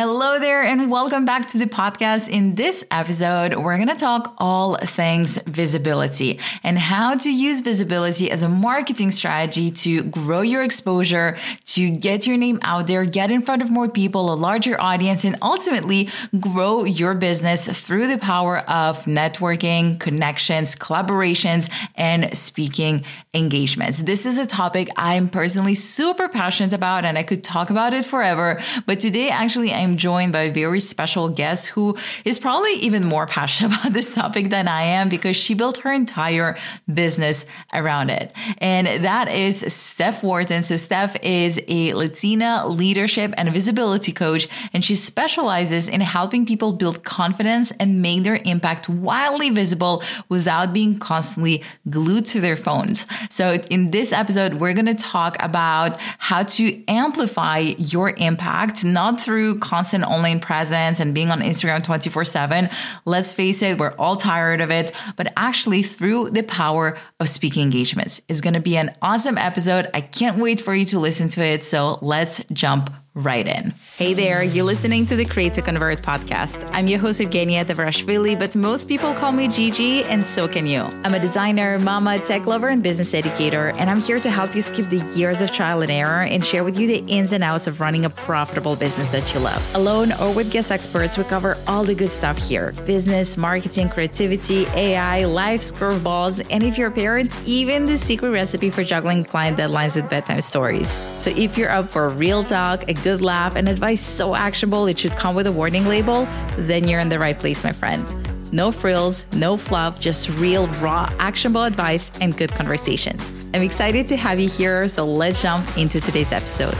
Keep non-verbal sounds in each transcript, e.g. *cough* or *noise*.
Hello there, and welcome back to the podcast. In this episode, we're going to talk all things visibility and how to use visibility as a marketing strategy to grow your exposure, to get your name out there, get in front of more people, a larger audience, and ultimately grow your business through the power of networking, connections, collaborations, and speaking engagements. This is a topic I'm personally super passionate about, and I could talk about it forever. But today, actually, I'm joined by a very special guest who is probably even more passionate *laughs* about this topic than I am because she built her entire business around it. And that is Steph Wharton. So Steph is a Latina leadership and visibility coach, and she specializes in helping people build confidence and make their impact wildly visible without being constantly glued to their phones. So in this episode, we're going to talk about how to amplify your impact, not through constant online presence and being on Instagram 24 7. Let's face it, we're all tired of it, but actually through the power of speaking engagements. It's going to be an awesome episode. I can't wait for you to listen to it. So let's jump right in. Hey there, you're listening to the Create to Convert podcast. I'm your host, Evgenia Davrashvili, but most people call me Gigi, and so can you. I'm a designer, mama, tech lover, and business educator, and I'm here to help you skip the years of trial and error and share with you the ins and outs of running a profitable business that you love. Alone or with guest experts, we cover all the good stuff here business, marketing, creativity, AI, life's curveballs, and if you're a parent, even the secret recipe for juggling client deadlines with bedtime stories. So if you're up for a real talk, a good laugh, and advice so actionable it should come with a warning label, then you're in the right place, my friend. No frills, no fluff, just real, raw, actionable advice and good conversations. I'm excited to have you here, so let's jump into today's episode.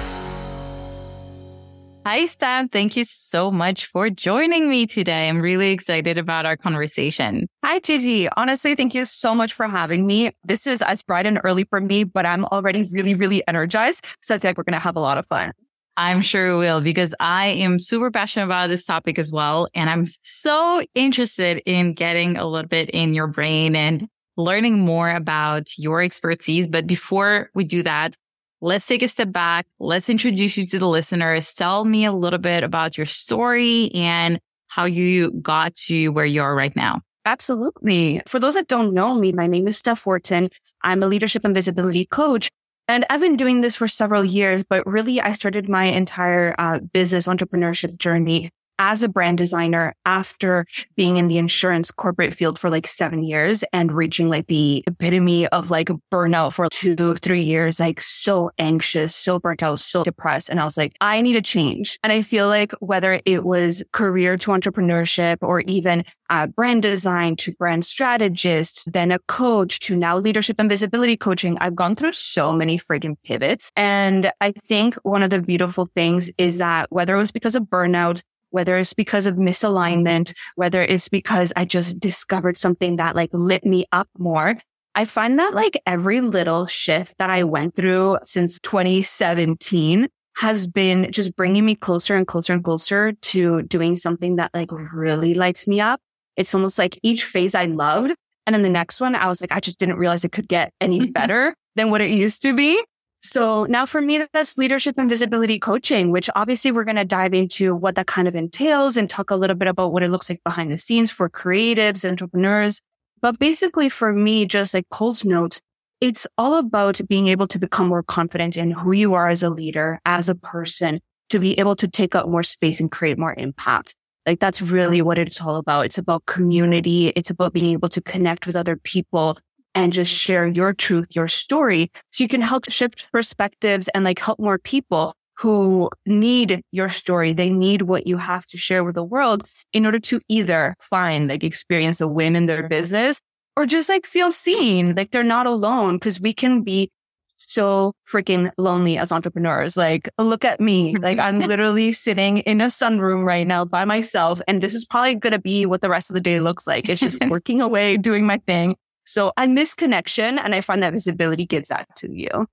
Hi, Stan. Thank you so much for joining me today. I'm really excited about our conversation. Hi, Gigi. Honestly, thank you so much for having me. This is as bright and early for me, but I'm already really, really energized. So I feel like we're going to have a lot of fun. I'm sure we will because I am super passionate about this topic as well. And I'm so interested in getting a little bit in your brain and learning more about your expertise. But before we do that, let's take a step back. Let's introduce you to the listeners. Tell me a little bit about your story and how you got to where you are right now. Absolutely. For those that don't know me, my name is Steph Wharton. I'm a leadership and visibility coach. And I've been doing this for several years, but really I started my entire uh, business entrepreneurship journey as a brand designer after being in the insurance corporate field for like seven years and reaching like the epitome of like burnout for two three years, like so anxious, so burnt out, so depressed. And I was like, I need a change. And I feel like whether it was career to entrepreneurship or even uh, brand design to brand strategist, then a coach to now leadership and visibility coaching, I've gone through so many freaking pivots. And I think one of the beautiful things is that whether it was because of burnout, whether it's because of misalignment, whether it's because I just discovered something that like lit me up more. I find that like every little shift that I went through since 2017 has been just bringing me closer and closer and closer to doing something that like really lights me up. It's almost like each phase I loved. And then the next one, I was like, I just didn't realize it could get any *laughs* better than what it used to be. So now for me, that's leadership and visibility coaching, which obviously we're going to dive into what that kind of entails and talk a little bit about what it looks like behind the scenes for creatives, entrepreneurs. But basically for me, just like Coles Notes, it's all about being able to become more confident in who you are as a leader, as a person, to be able to take up more space and create more impact. Like that's really what it's all about. It's about community. It's about being able to connect with other people and just share your truth, your story. So you can help shift perspectives and like help more people who need your story. They need what you have to share with the world in order to either find like experience a win in their business or just like feel seen, like they're not alone because we can be so freaking lonely as entrepreneurs. Like, look at me. *laughs* Like, I'm literally sitting in a sunroom right now by myself. And this is probably going to be what the rest of the day looks like. It's just working away, doing my thing. So I miss connection and I find that visibility gives that to you.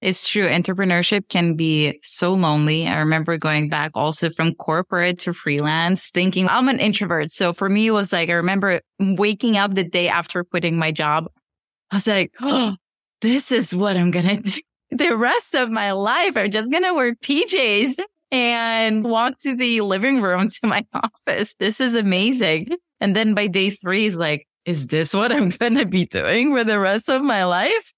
It's true. Entrepreneurship can be so lonely. I remember going back also from corporate to freelance thinking I'm an introvert. So for me, it was like, I remember waking up the day after quitting my job. I was like, *gasps* oh, this is what I'm going *laughs* to do the rest of my life. I'm just going to wear PJs and walk to the living room to my *laughs* office. This is amazing. And then by day three, he's like, is this what I'm *laughs* going to be doing for the rest of my life?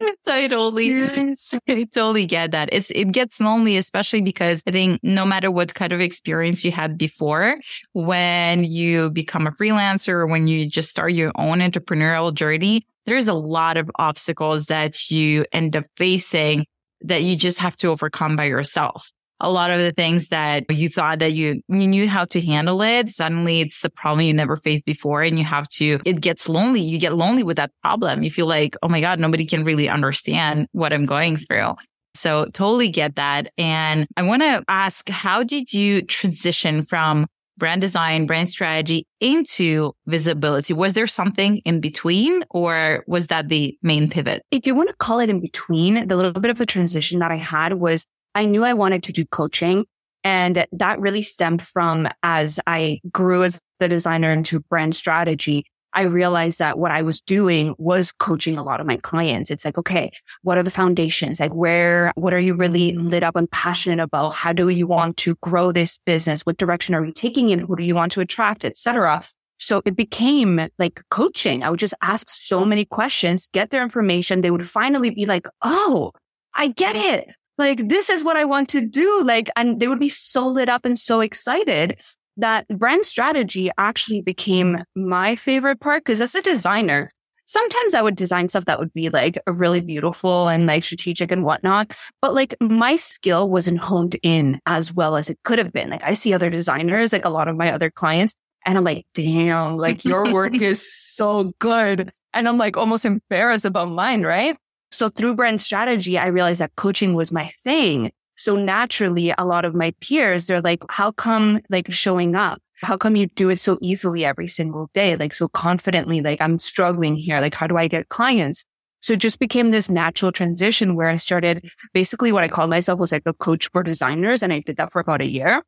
So *laughs* I totally, *laughs* I totally get that. It's, it gets lonely, especially because I think no matter what kind of experience you had before, when you become a freelancer or when you just start your own entrepreneurial journey, there's a lot of obstacles that you end up facing that you just have to overcome by yourself a lot of the things that you thought that you, you knew how to handle it. Suddenly it's a problem you never faced before and you have to, it gets lonely. You get lonely with that problem. You feel like, oh my God, nobody can really understand what I'm going through. So totally get that. And I want to ask, how did you transition from brand design, brand strategy into visibility? Was there something in between or was that the main pivot? If you want to call it in between, the little bit of a transition that I had was I knew I wanted to do coaching. And that really stemmed from as I grew as the designer into brand strategy. I realized that what I was doing was coaching a lot of my clients. It's like, okay, what are the foundations? Like where, what are you really lit up and passionate about? How do you want to grow this business? What direction are you taking it? Who do you want to attract, etc. So it became like coaching. I would just ask so many questions, get their information. They would finally be like, Oh, I get it like, this is what I want to do. Like, and they would be so lit up and so excited that brand strategy actually became my favorite part. Cause as a designer, sometimes I would design stuff that would be like really beautiful and like strategic and whatnot. But like my skill wasn't honed in as well as it could have been. Like I see other designers, like a lot of my other clients, and I'm like, damn, like your work *laughs* is so good. And I'm like almost embarrassed about mine, right? So through brand strategy, I realized that coaching was my thing. So naturally, a lot of my peers, they're like, how come like showing up? How come you do it so easily every single day? Like so confidently, like I'm struggling here. Like how do I get clients? So it just became this natural transition where I started basically what I called myself was like a coach for designers. And I did that for about a year.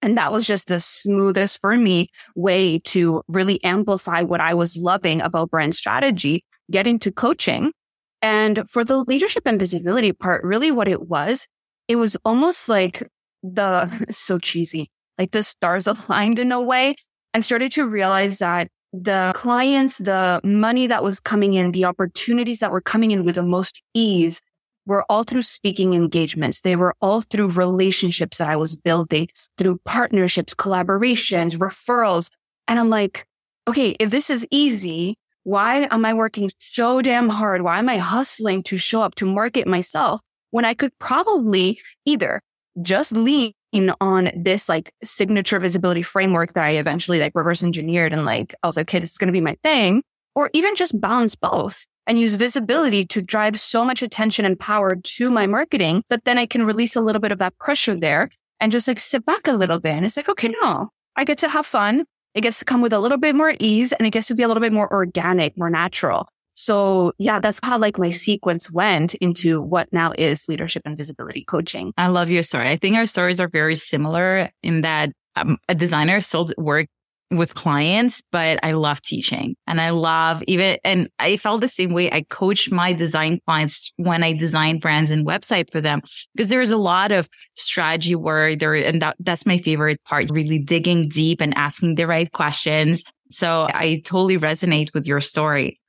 And that was just the smoothest for me way to really amplify what I was loving about brand strategy, get into coaching and for the leadership and visibility part, really what it was, it was almost like the *laughs* so cheesy, like the stars *laughs* aligned in a way. I started to realize that the clients, the money that was coming in, the opportunities that were coming in with the most ease were all through speaking engagements. They were all through relationships that I was building, through partnerships, collaborations, referrals. And I'm like, okay, if this is easy, why am I working so damn hard? Why am I hustling to show up to market myself when I could probably either just lean on this like signature visibility framework that I eventually like reverse engineered and like, I was like, okay, this is going to be my thing, or even just balance both and use visibility to drive so much attention and power to my marketing that then I can release a little bit of that pressure there and just like sit back a little bit. And it's like, okay, no, I get to have fun. It gets to come with a little bit more ease and it gets to be a little bit more organic, more natural. So yeah, that's how like my sequence went into what now is leadership and visibility coaching. I love your story. I think our stories are very similar in that um, a designer still work with clients, but I love teaching and I love even, and I felt the same way. I coach my design clients when I design brands and website for them because there's a lot of strategy work there. And that, that's my favorite part, really digging deep and asking the right questions. So I totally resonate with your story.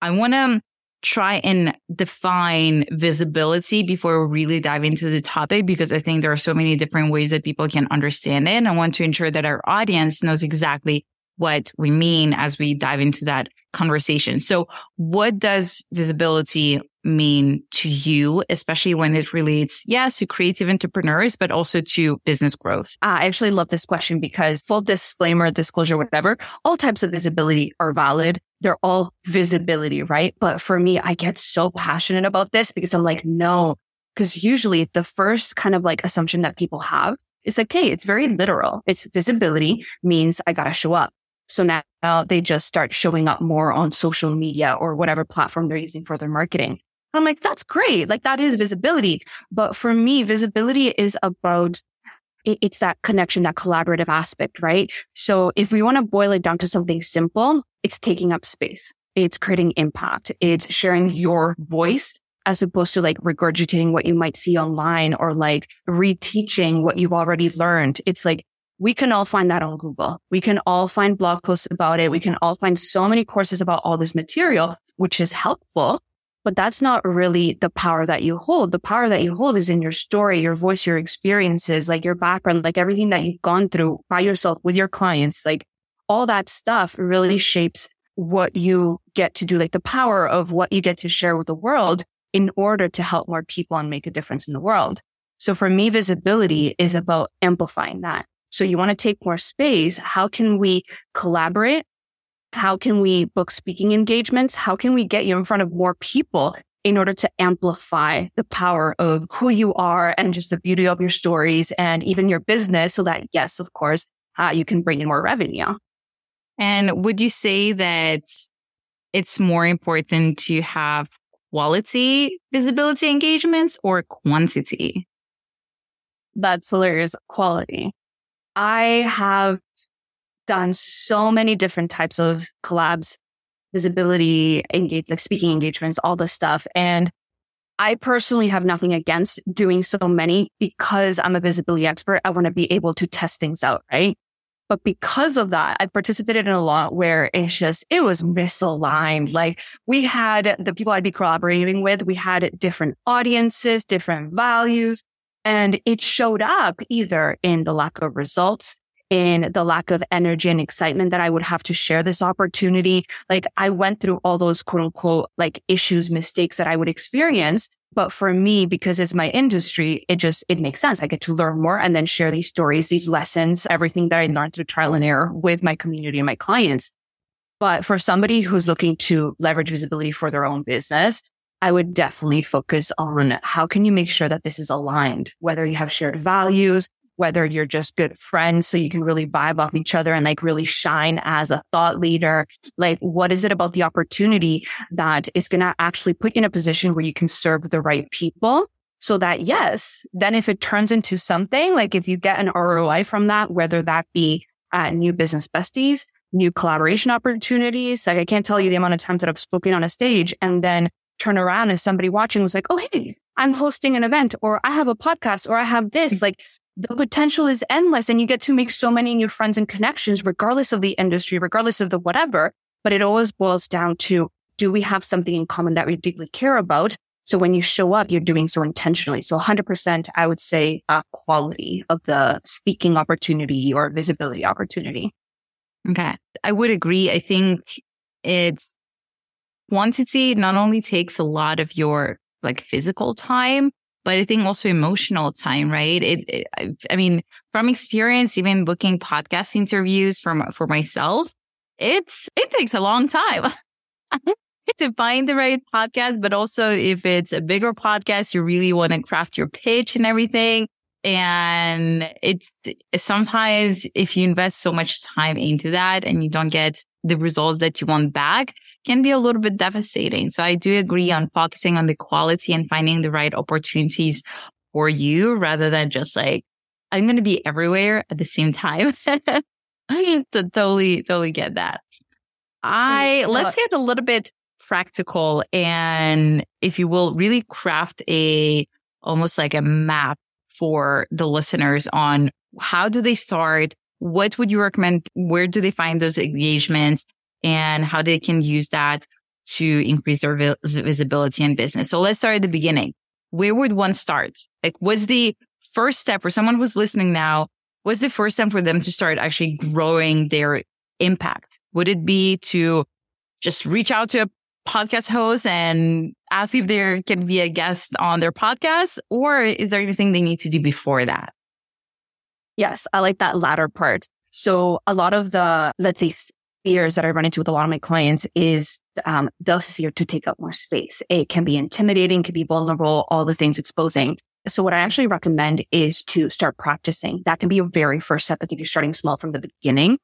I want to try and define visibility before we really dive into the topic because I think there are so many different ways that people can understand it. And I want to ensure that our audience knows exactly what we mean as we dive into that conversation. So what does visibility mean to you, especially when it relates, yes, to creative entrepreneurs, but also to business growth? Ah, I actually love this question because full disclaimer, disclosure, whatever, all types of visibility are valid. They're all visibility, right? But for me, I get so passionate about this because I'm like, no, because usually the first kind of like assumption that people have is like, hey, it's very literal. It's visibility means I got to show up. So now, they just start showing up more on social media or whatever platform they're using for their marketing. I'm like, that's great. Like that is visibility. But for me, visibility is about it's that connection, that collaborative aspect, right? So if we want to boil it down to something simple, it's taking up space. It's creating impact. It's sharing your voice as opposed to like regurgitating what you might see online or like reteaching what you've already learned. It's like we can all find that on Google. We can all find blog posts about it. We can all find so many courses about all this material, which is helpful. But that's not really the power that you hold. The power that you hold is in your story, your voice, your experiences, like your background, like everything that you've gone through by yourself with your clients, like all that stuff really shapes what you get to do, like the power of what you get to share with the world in order to help more people and make a difference in the world. So for me, visibility is about amplifying that. So you want to take more space. How can we collaborate? How can we book speaking engagements? How can we get you in front of more people in order to amplify the power of who you are and just the beauty of your stories and even your business so that, yes, of course, uh, you can bring in more revenue. And would you say that it's more important to have quality visibility engagements or quantity? That's hilarious. Quality. I have done so many different types of collabs, visibility, engage, like speaking engagements, all this stuff. And I personally have nothing against doing so many because I'm a visibility expert. I want to be able to test things out, right? But because of that, I participated in a lot where it's just, it was misaligned. Like we had the people I'd be collaborating with, we had different audiences, different values, and it showed up either in the lack of results, in the lack of energy and excitement that I would have to share this opportunity. Like I went through all those quote unquote like issues, mistakes that I would experience. But for me, because it's my industry, it just, it makes sense. I get to learn more and then share these stories, these lessons, everything that I learned through trial and error with my community and my clients. But for somebody who's looking to leverage visibility for their own business, I would definitely focus on how can you make sure that this is aligned, whether you have shared values, whether you're just good friends so you can really vibe off each other and like really shine as a thought leader. Like, what is it about the opportunity that is going to actually put you in a position where you can serve the right people? So that yes, then if it turns into something, like if you get an ROI from that, whether that be uh, new business besties, new collaboration opportunities. Like I can't tell you the amount of times that I've spoken on a stage and then turn around and somebody watching was like, Oh, hey, I'm hosting an event or I have a podcast or I have this. Like the potential is endless and you get to make so many new friends and connections, regardless of the industry, regardless of the whatever. But it always boils down to, do we have something in common that we deeply care about? So when you show up, you're doing so intentionally. So 100%, I would say uh, quality of the speaking opportunity or visibility opportunity. Okay. I would agree. I think it's quantity not only takes a lot of your like physical time, but I think also emotional time, right? It, it, I mean, from experience, even booking podcast interviews from for myself, it's it takes a long time *laughs* to find the right podcast. But also, if it's a bigger podcast, you really want to craft your pitch and everything. And it's sometimes if you invest so much time into that and you don't get the results that you want back, can be a little bit devastating. So I do agree on focusing on the quality and finding the right opportunities for you rather than just like, I'm going to be everywhere at the same time. *laughs* I to totally, totally get that. I let's get a little bit practical and if you will really craft a almost like a map for the listeners on how do they start? What would you recommend? Where do they find those engagements? and how they can use that to increase their vi- visibility in business. So let's start at the beginning. Where would one start? Like, what's the first step for someone who's listening now? What's the first step for them to start actually growing their impact? Would it be to just reach out to a podcast host and ask if there can be a guest on their podcast? Or is there anything they need to do before that? Yes, I like that latter part. So a lot of the, let's say, fears that I run into with a lot of my clients is um, the fear to take up more space. It can be intimidating, can be vulnerable, all the things exposing. So what I actually recommend is to start practicing. That can be a very first step. Like if you're starting small from the beginning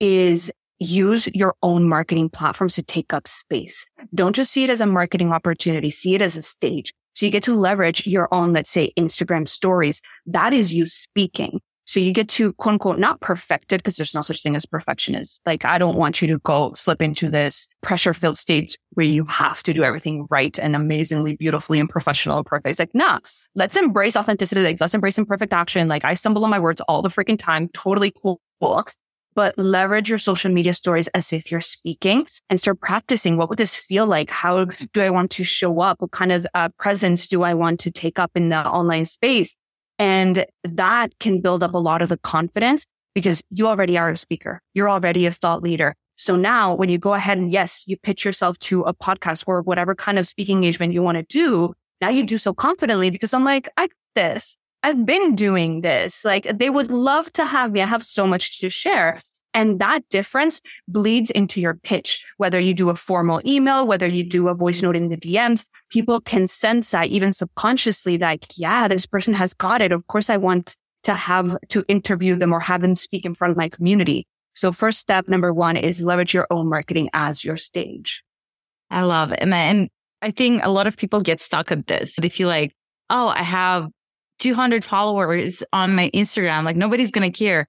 is use your own marketing platforms to take up space. Don't just see it as a marketing opportunity. See it as a stage. So you get to leverage your own, let's say Instagram stories. That is you speaking. So you get to quote unquote not perfected because there's no such thing as perfectionist. Like I don't want you to go slip into this pressure filled state where you have to do everything right and amazingly beautifully and professional and perfect. It's like, nah, let's embrace authenticity. Like let's embrace imperfect action. Like I stumble on my words all the freaking time. Totally cool. Books. But leverage your social media stories as if you're speaking and start practicing. What would this feel like? How do I want to show up? What kind of uh, presence do I want to take up in the online space? And that can build up a lot of the confidence because you already are a speaker. You're already a thought leader. So now when you go ahead and yes, you pitch yourself to a podcast or whatever kind of speaking engagement you want to do, now you do so confidently because I'm like, I got this. I've been doing this. Like they would love to have me. I have so much to share. And that difference bleeds into your pitch. Whether you do a formal email, whether you do a voice note in the DMs, people can sense that even subconsciously, like, yeah, this person has got it. Of course, I want to have to interview them or have them speak in front of my community. So first step number one is leverage your own marketing as your stage. I love it. And, I think a lot of people get stuck at this. They feel like, oh, I have 200 followers on my Instagram. Like nobody's going to care.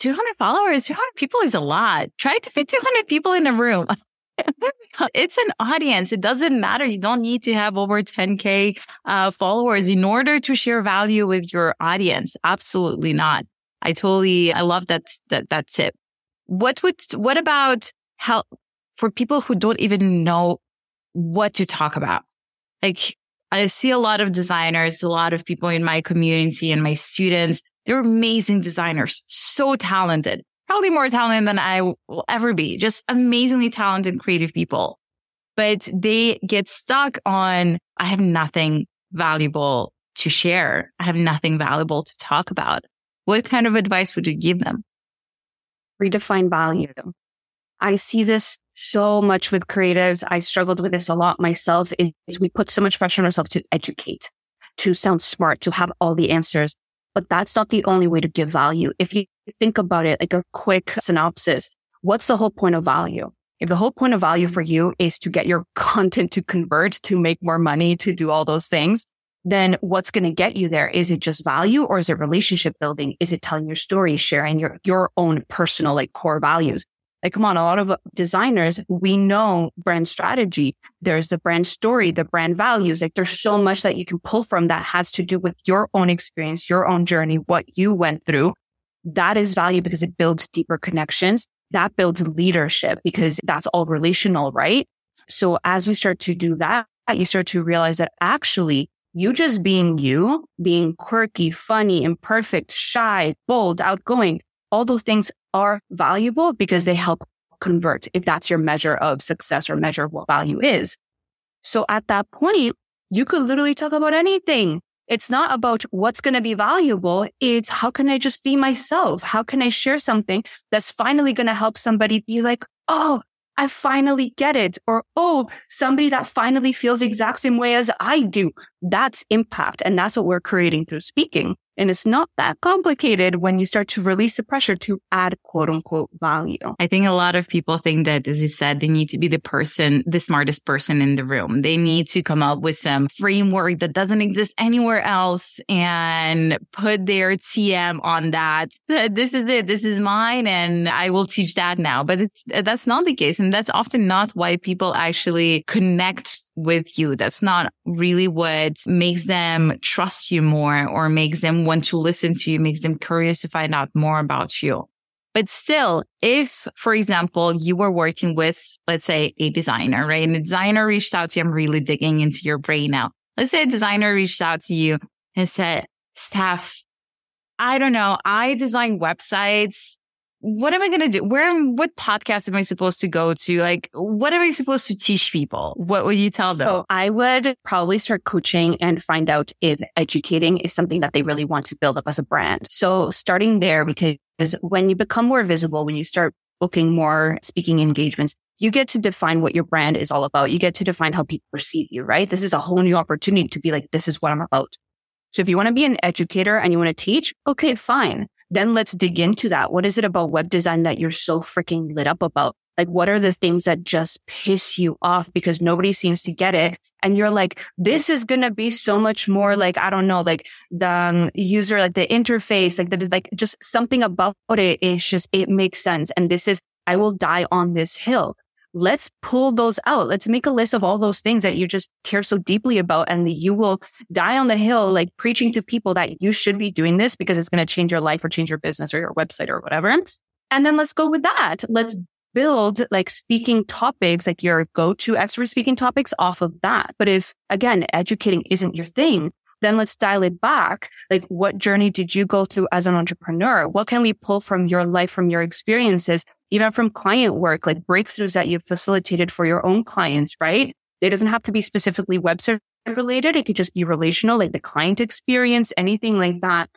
200 followers, 200 people is a lot. Try to fit 200 people in a room. *laughs* it's an audience. It doesn't matter. You don't need to have over 10K uh, followers in order to share value with your audience. Absolutely not. I totally, I love that, that, that tip. What would, what about how, for people who don't even know what to talk about? Like, I see a lot of designers, a lot of people in my community and my students. They're amazing designers, so talented, probably more talented than I will ever be, just amazingly talented, creative people. But they get stuck on, I have nothing valuable to share. I have nothing valuable to talk about. What kind of advice would you give them? Redefine value. I see this so much with creatives. I struggled with this a lot myself is we put so much pressure on ourselves to educate, to sound smart, to have all the answers. But that's not the only way to give value. If you think about it like a quick synopsis, what's the whole point of value? If the whole point of value for you is to get your *laughs* content to convert, to make more money, to do all those things, then what's going to get you there? Is it just value or is it relationship building? Is it telling your story, sharing your, your own personal like core values? Like, come on, a lot of designers, we know brand strategy. There's the brand story, the brand values. Like there's so much that you can pull from that has to do with your own experience, your own journey, what you went through. That is value because it builds deeper connections. That builds leadership because that's all relational, right? So as you start to do that, you start to realize that actually you just being you, being quirky, funny, imperfect, shy, bold, outgoing, all those things are valuable because they help convert if that's your measure of success or measure of what value is. So at that point, you could literally talk about anything. It's not about what's going to be valuable. It's how can I just be myself? How can I share something that's finally going to help somebody be like, Oh, I finally get it. Or, Oh, somebody that finally feels the exact same way as I do. That's impact. And that's what we're creating through speaking. And it's not that complicated when you start to release the pressure to add quote unquote value. I think a lot of people think that, as you said, they need to be the person, the smartest person in the room. They need to come up with some framework that doesn't exist anywhere else and put their TM on that. *laughs* This is it. This is mine. And I will teach that now. But that's not the case. And that's often not why people actually connect with you. That's not really what makes them trust you more or makes them want to listen to you, makes them curious to find out more about you. But still, if, for example, you were working with, let's say, a designer, right? And a designer reached out to you. I'm really digging into your brain now. Let's say a designer reached out to you and said, Steph, I don't know. I design websites what am I going to do? Where, am? what podcast am I supposed to go to? Like, what am I supposed to teach people? What would you tell them? So I would probably start coaching and find out if educating is something that they really want to build up as a brand. So starting there, because when you become more visible, when you start booking more speaking engagements, you get to define what your brand is all about. You get to define how people perceive you, right? This is a whole new opportunity to be like, this is what I'm about. So if you want to be an educator and you want to teach, okay, fine. Then let's dig into that. What is it about web design that you're so freaking lit up about? Like, what are the things that just piss you off because nobody seems to get it? And you're like, this is going to be so much more like, I don't know, like the um, user, like the interface, like that is like just something about it is just, it makes sense. And this is, I will die on this hill. Let's pull those out. Let's make a list of all those things that you just care so deeply about. And you will die on the hill, like preaching to people that you should be doing this because it's going to change your life or change your business or your website or whatever. And then let's go with that. Let's build like speaking topics, like your go-to expert speaking topics off of that. But if again, educating isn't your thing, then let's dial it back. Like what journey did you go through as an entrepreneur? What can we pull from your life, from your experiences, even from client work, like breakthroughs that you've facilitated for your own clients, right? It doesn't have to be specifically website related. It could just be relational, like the client experience, anything like that.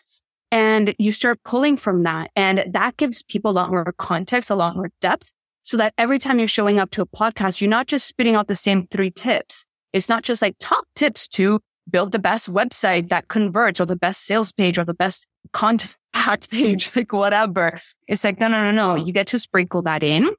And you start pulling from that. And that gives people a lot more context, a lot more depth so that every time you're showing up to a podcast, you're not just spitting out the same three tips. It's not just like top tips to build the best website that converts or the best sales page or the best contact *laughs* page, like whatever. It's like, no, no, no, no. You get to sprinkle that in.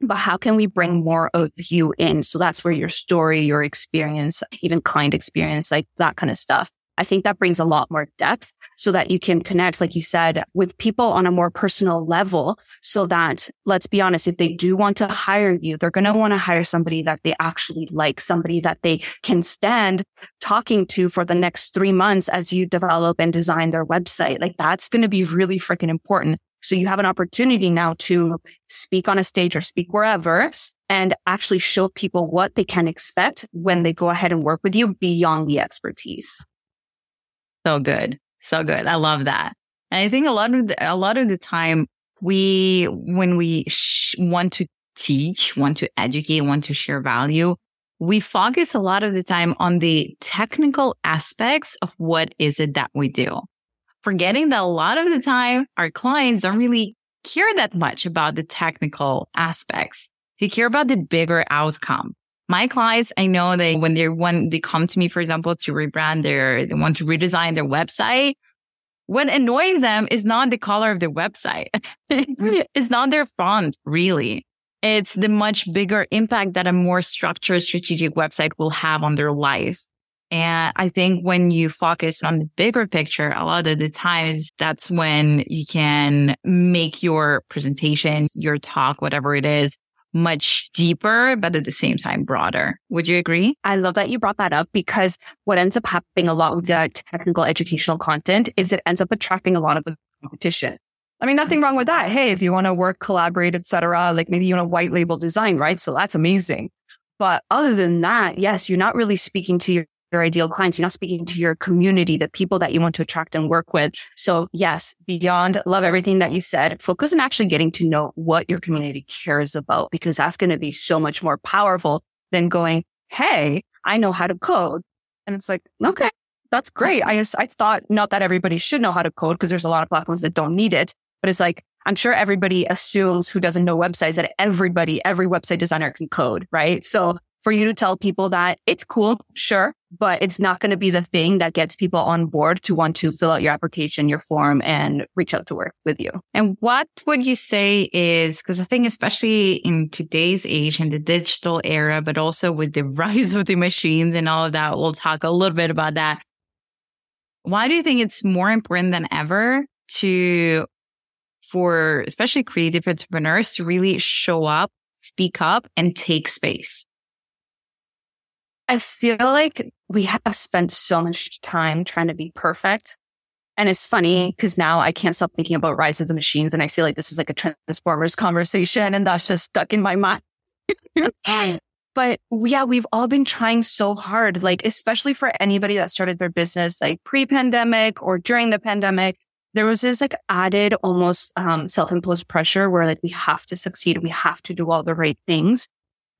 But how can we bring more of you in? So that's where your story, your experience, even client experience, like that kind of stuff I think that brings a lot more depth so that you can connect, like you said, with people on a more personal level. So that let's be honest, if they do want to hire you, they're going to want to hire somebody that they actually like, somebody that they can stand talking to for the next three months as you develop and design their website. Like that's going to be really freaking important. So you have an opportunity now to speak on a stage or speak wherever and actually show people what they can expect when they go ahead and work with you beyond the expertise. So good. So good. I love that. And I think a lot of the, a lot of the time we, when we sh- want to teach, want to educate, want to share value, we focus a lot of the time on the technical aspects of what is it that we do. Forgetting that a lot of the time our clients don't really care that much about the technical aspects. They care about the bigger outcome my clients, I know they, when they when they come to me, for example, to rebrand their, they want to redesign their website. What annoys them is not the color of their website. Mm-hmm. *laughs* it's not their font, really. It's the much bigger impact that a more structured strategic website will have on their life. And I think when you focus on the bigger picture, a lot of the times that's when you can make your presentation, your talk, whatever it is, much deeper, but at the same time broader. Would you agree? I love that you brought that up because what ends up happening a lot with that technical educational content is it ends up attracting a lot of the competition. I mean, nothing wrong with that. Hey, if you want to work, collaborate, etc., like maybe you want a white label design, right? So that's amazing. But other than that, yes, you're not really speaking to your your ideal clients. You're not speaking to your community, the people that you want to attract and work with. So yes, beyond love everything that you said, focus on actually getting to know what your community cares about, because that's going to be so much more powerful than going, Hey, I know how to code. And it's like, okay, that's great. I just, I thought not that everybody should know how to code because there's a lot of platforms that don't need it, but it's like, I'm sure everybody assumes who doesn't know websites that everybody, every website designer can code, right? So for you to tell people that it's cool, sure, but it's not going to be the thing that gets people on board to want to fill out your application, your form and reach out to work with you. And what would you say is, because I think especially in today's age in the digital era, but also with the *laughs* rise of the machines and all of that, we'll talk a little bit about that. Why do you think it's more important than ever to, for especially creative entrepreneurs to really show up, speak up and take space? I feel like we have spent so much time trying to be perfect. And it's funny because mm-hmm. now I can't stop thinking about Rise of the Machines. And I feel like this is like a Transformers conversation and that's just stuck in my mind. *laughs* but yeah, we've all been trying so hard, like, especially for anybody that started their business like pre pandemic or during the pandemic. There was this like added almost um, self imposed pressure where like we have to succeed. We have to do all the right things.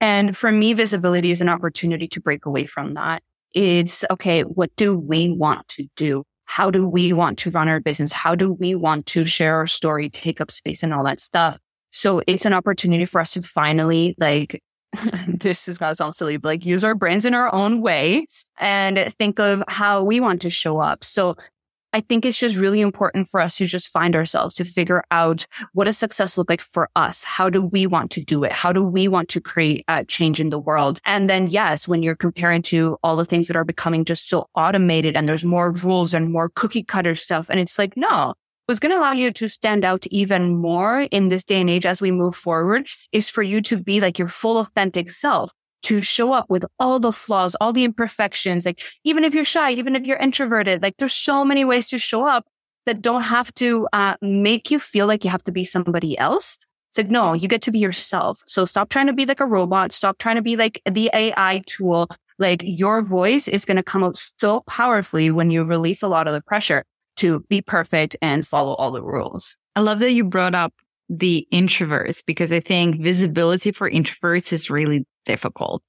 And for me, visibility is an opportunity to break away from that. It's okay. What do we want to do? How do we want to run our business? How do we want to share our story, take up space and all that stuff? So it's an opportunity for us to finally like, *laughs* this is gonna sound silly, but like use our brains in our own way and think of how we want to show up. So I think it's just really important for us to just find ourselves to figure out what does success look like for us? How do we want to do it? How do we want to create change in the world? And then yes, when you're comparing to all the things that are becoming just so automated and there's more rules and more cookie cutter stuff. And it's like, no, what's going to allow you to stand out even more in this day and age as we move forward is for you to be like your full authentic self to show up with all the flaws, all the imperfections. Like, even if you're shy, even if you're introverted, like there's so many ways to show up that don't have to uh, make you feel like you have to be somebody else. It's like, no, you get to be yourself. So stop trying to be like a robot. Stop trying to be like the AI tool. Like your voice is going to come out so powerfully when you release a lot of the pressure to be perfect and follow all the rules. I love that you brought up the introverts because I think visibility for introverts is really difficult.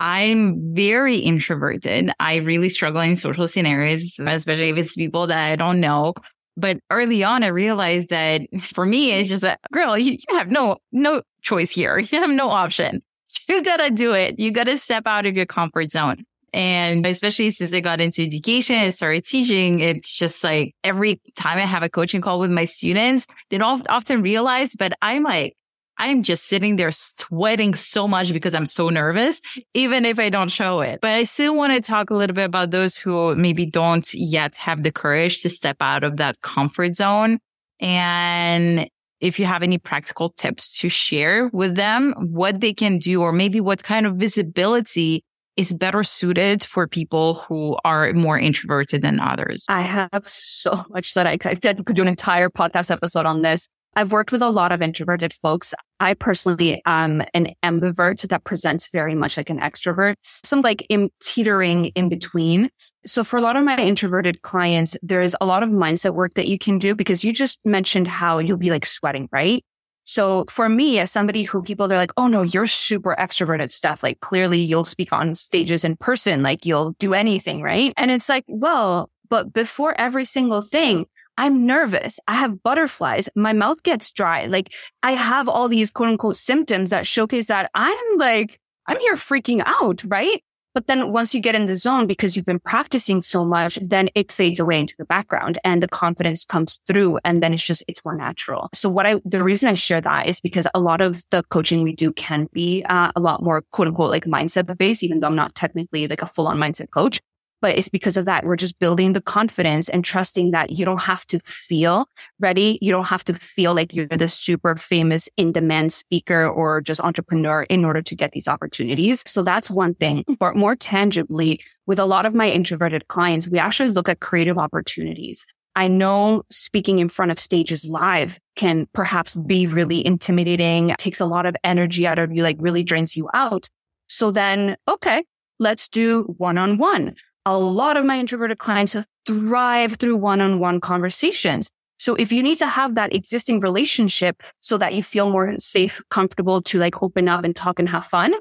I'm very introverted. I really struggle in social scenarios, especially if it's people that I don't know. But early on, I realized that for me, it's just a girl, you have no, no choice here. You have no option. You gotta do it. You gotta step out of your comfort zone. And especially since I got into education and started teaching, it's just like every time I have a coaching call with my students, they don't often realize, but I'm like, I'm just sitting there sweating so much because I'm so nervous, even if I don't show it. But I still want to talk a little bit about those who maybe don't yet have the courage to step out of that comfort zone. And if you have any practical tips to share with them, what they can do, or maybe what kind of visibility is better suited for people who are more introverted than others? I have so much that I could, I could do an entire podcast episode on this. I've worked with a lot of introverted folks. I personally am an ambivert that presents very much like an extrovert, some like in teetering in between. So for a lot of my introverted clients, there's a lot of mindset work that you can do because you just mentioned how you'll be like sweating, right? So for me, as somebody who people, they're like, Oh no, you're super extroverted Steph. Like clearly you'll speak on stages in person, like you'll do anything, right? And it's like, well, but before every single thing, I'm nervous. I have butterflies. My mouth gets dry. Like I have all these quote unquote symptoms that showcase that I'm like, I'm here freaking out, right? But then once you get in the zone, because you've been practicing so much, then it fades away into the background and the confidence comes through. And then it's just, it's more natural. So what I, the reason I share that is because a lot of the coaching we do can be uh, a lot more quote unquote like mindset based, even though I'm not technically like a full on mindset coach but it's because of that. We're just building the confidence and trusting that you don't have to feel ready. You don't have to feel like you're the super famous in demand speaker or just entrepreneur in order to get these opportunities. So that's one thing. But more tangibly, with a lot of my introverted clients, we actually look at creative opportunities. I know speaking in front of stages live can perhaps be really intimidating, takes a lot of energy out of you, like really drains you out. So then, okay, let's do one on one a lot of my introverted clients thrive through one-on-one conversations. So if you need to have that existing relationship so that you feel more safe, comfortable to like open up and talk and have fun,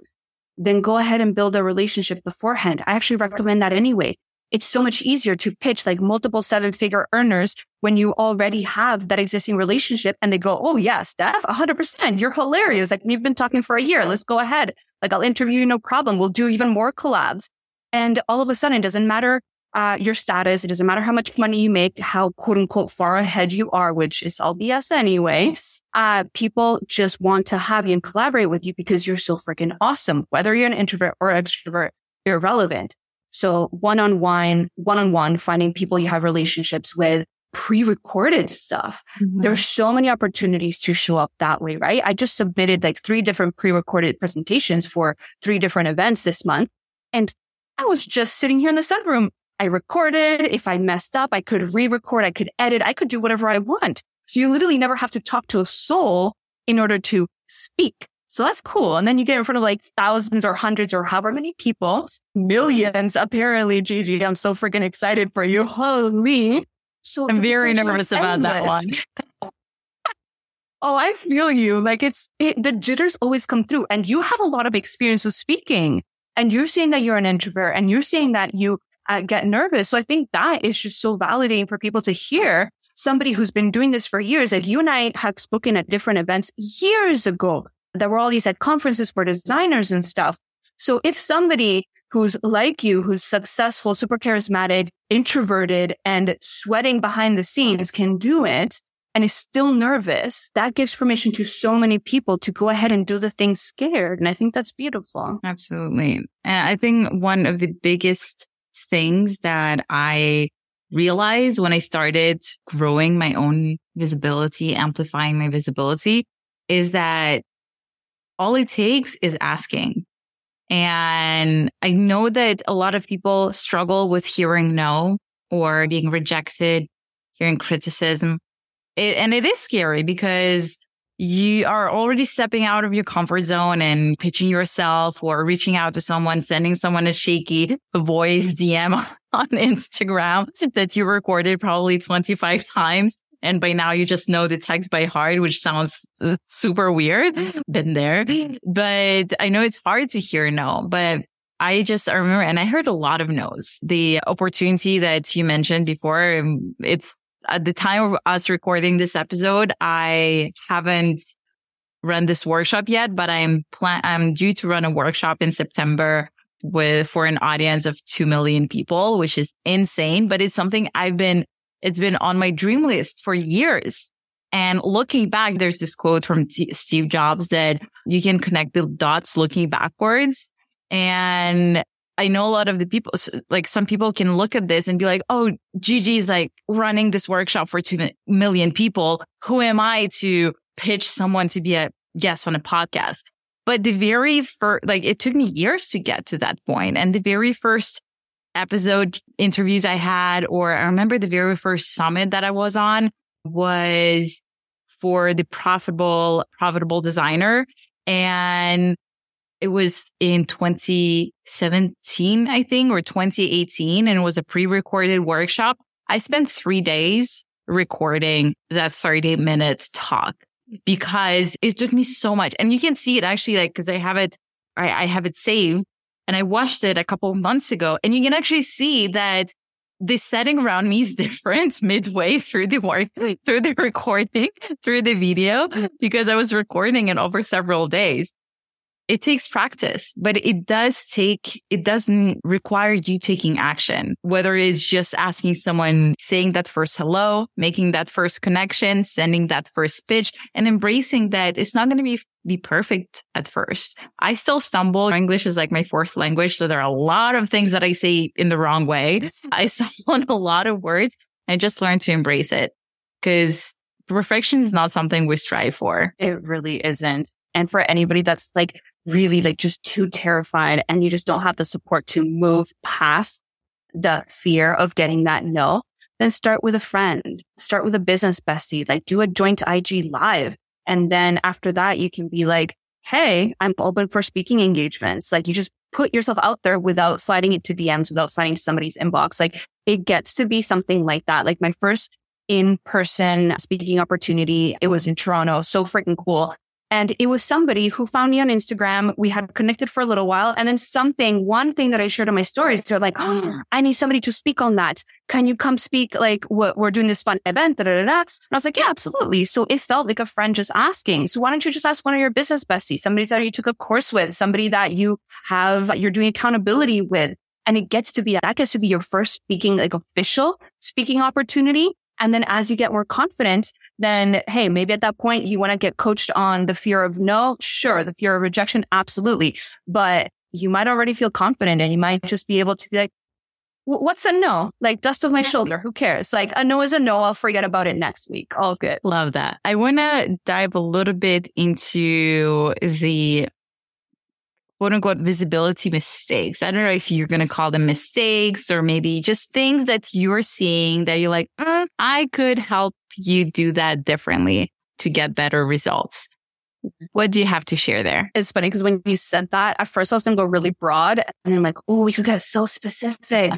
then go ahead and build a relationship beforehand. I actually recommend that anyway. It's so much easier to pitch like multiple seven figure earners when you already have that existing relationship and they go, Oh yeah, Steph, hundred percent. You're hilarious. Like we've been talking for a year. Let's go ahead. Like I'll interview you. No problem. We'll do even more collabs. And all of a sudden, it doesn't matter uh, your status. It doesn't matter how much money you make, how quote unquote far ahead you are, which is all BS anyway. Uh, people just want to have you and collaborate with you because you're so freaking awesome. Whether you're an introvert or extrovert, irrelevant. So one on one, one on one, finding people you have relationships with, pre-recorded stuff. Mm-hmm. There's so many opportunities to show up that way, right? I just submitted like three different pre-recorded presentations for three different events this month. And I was just sitting here in the sunroom. I recorded. If I messed up, I could re-record. I could edit. I could do whatever I want. So you literally never have to talk to a soul in order to speak. So that's cool. And then you get in front of like thousands or hundreds or however many people, millions, apparently, Gigi. I'm so freaking excited for you. Holy. So I'm very nervous about that one. *laughs* oh, I feel you. Like it's, it, the jitters always come through and you have a lot of experience with speaking and you're saying that you're an introvert and you're saying that you uh, get nervous. So I think that is just so validating for people to hear somebody who's been doing this for years. Like you and I have spoken at different events years ago. There were all these at conferences for designers and stuff. So if somebody who's like you, who's successful, super charismatic, introverted, and sweating behind the scenes can do it and is still nervous, that gives permission to so many people to go ahead and do the thing scared. And I think that's beautiful. Absolutely. And I think one of the biggest things that I realized when I started growing my own visibility, amplifying my visibility is that all it takes is asking. And I know that a lot of people struggle with hearing no or being rejected, hearing criticism. It, and it is scary because you are already stepping out of your comfort zone and pitching yourself or reaching out to someone, sending someone a shaky voice DM *laughs* on Instagram that you recorded probably 25 times. And by now you just know the text by heart, which sounds uh, super weird. *laughs* Been there, but I know it's hard to hear no, but I just I remember, and I heard a lot of no's. The opportunity that you mentioned before, um, it's at the time of us recording this episode, I haven't run this workshop yet, but I'm plan, I'm due to run a workshop in September with, for an audience of 2 million people, which is insane, but it's something I've been it's been on my dream list for years. And looking back, there's this quote from T- Steve Jobs that you can connect the dots looking backwards. And I know a lot of the people, like some people can look at this and be like, Oh, Gigi is like running this workshop for 2 million people. Who am I to pitch someone to be a guest on a podcast? But the very first, like it took me years to get to that point. And the very first episode interviews I had, or I remember the very first summit that I was on was for the profitable, profitable designer. And it was in 2017, I think, or 2018. And it was a pre-recorded workshop. I spent three days recording that 30 minutes talk because it took me so much. And you can see it actually like, cause I have it, I, I have it saved and I watched it a couple months ago and you can actually see that the setting around me is *laughs* different midway through the work, through the recording, through the video, because I was recording it over several days it takes practice, but it does take, it doesn't require you taking action, whether it's just asking someone, saying that first hello, making that first connection, sending that first pitch and embracing that it's not going to be, be perfect at first. I still stumble. English is like my fourth language. So there are a lot of things that I say in the wrong way. *laughs* I stumble on a lot of words. I just learned to embrace it because perfection is not something we strive for. It really isn't. And for anybody that's like really like just too terrified and you just don't have the support to move past the fear of getting that no, then start with a friend, start with a business bestie, like do a joint IG live. And then after that, you can be like, Hey, I'm open for speaking engagements. Like you just put yourself out there without sliding into DMs, without sliding to somebody's inbox. Like it gets to be something like that. Like my first in person speaking opportunity, it was in Toronto. So freaking cool. And it was somebody who found me on Instagram. We had connected for a little while. And then something, one thing that I shared on my stories, they're like, Oh, *gasps* I need somebody to speak on that. Can you come speak? Like, what we're doing this fun event. Da, da, da, da. And I was like, yeah, absolutely. So it felt like a friend just asking. So why don't you just ask one of your business besties, somebody that you took a course with, somebody that you have, you're doing accountability with. And it gets to be, that gets to be your first speaking, like official speaking opportunity. And then as you get more confident, then hey, maybe at that point you want to get coached on the fear of no, sure, the fear of rejection, absolutely. But you might already feel confident and you might just be able to be like, what's a no? Like dust off my shoulder. Who cares? Like a no is a no. I'll forget about it next week. All good. Love that. I want to dive a little bit into the quote unquote visibility mistakes. I don't know if you're going to call them mistakes or maybe just things that you're seeing that you're like, mm, I could help you do that differently to get better results. What do you have to share there? It's funny because when you said that, at first I was going to go really broad and I'm like, oh, we could get so specific.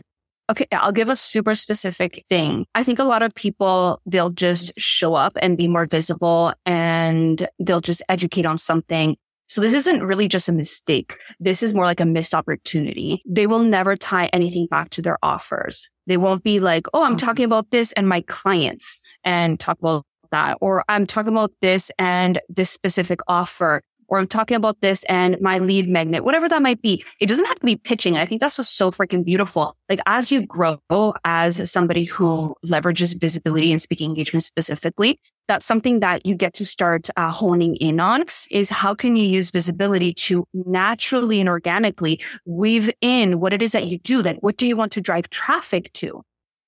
Okay, I'll give a super specific thing. I think a lot of people, they'll just show up and be more visible and they'll just educate on something so this isn't really just a mistake. This is more like a missed opportunity. They will never tie anything back to their offers. They won't be like, Oh, I'm mm-hmm. talking about this and my clients and talk about that. Or I'm talking about this and this specific offer or I'm talking about this and my lead magnet, whatever that might be. It doesn't have to be pitching. I think that's just so freaking beautiful. Like as you grow as somebody who leverages visibility and speaking engagement specifically, that's something that you get to start uh, honing in on is how can you use visibility to naturally and organically weave in what it is that you do? Like, what do you want to drive traffic to?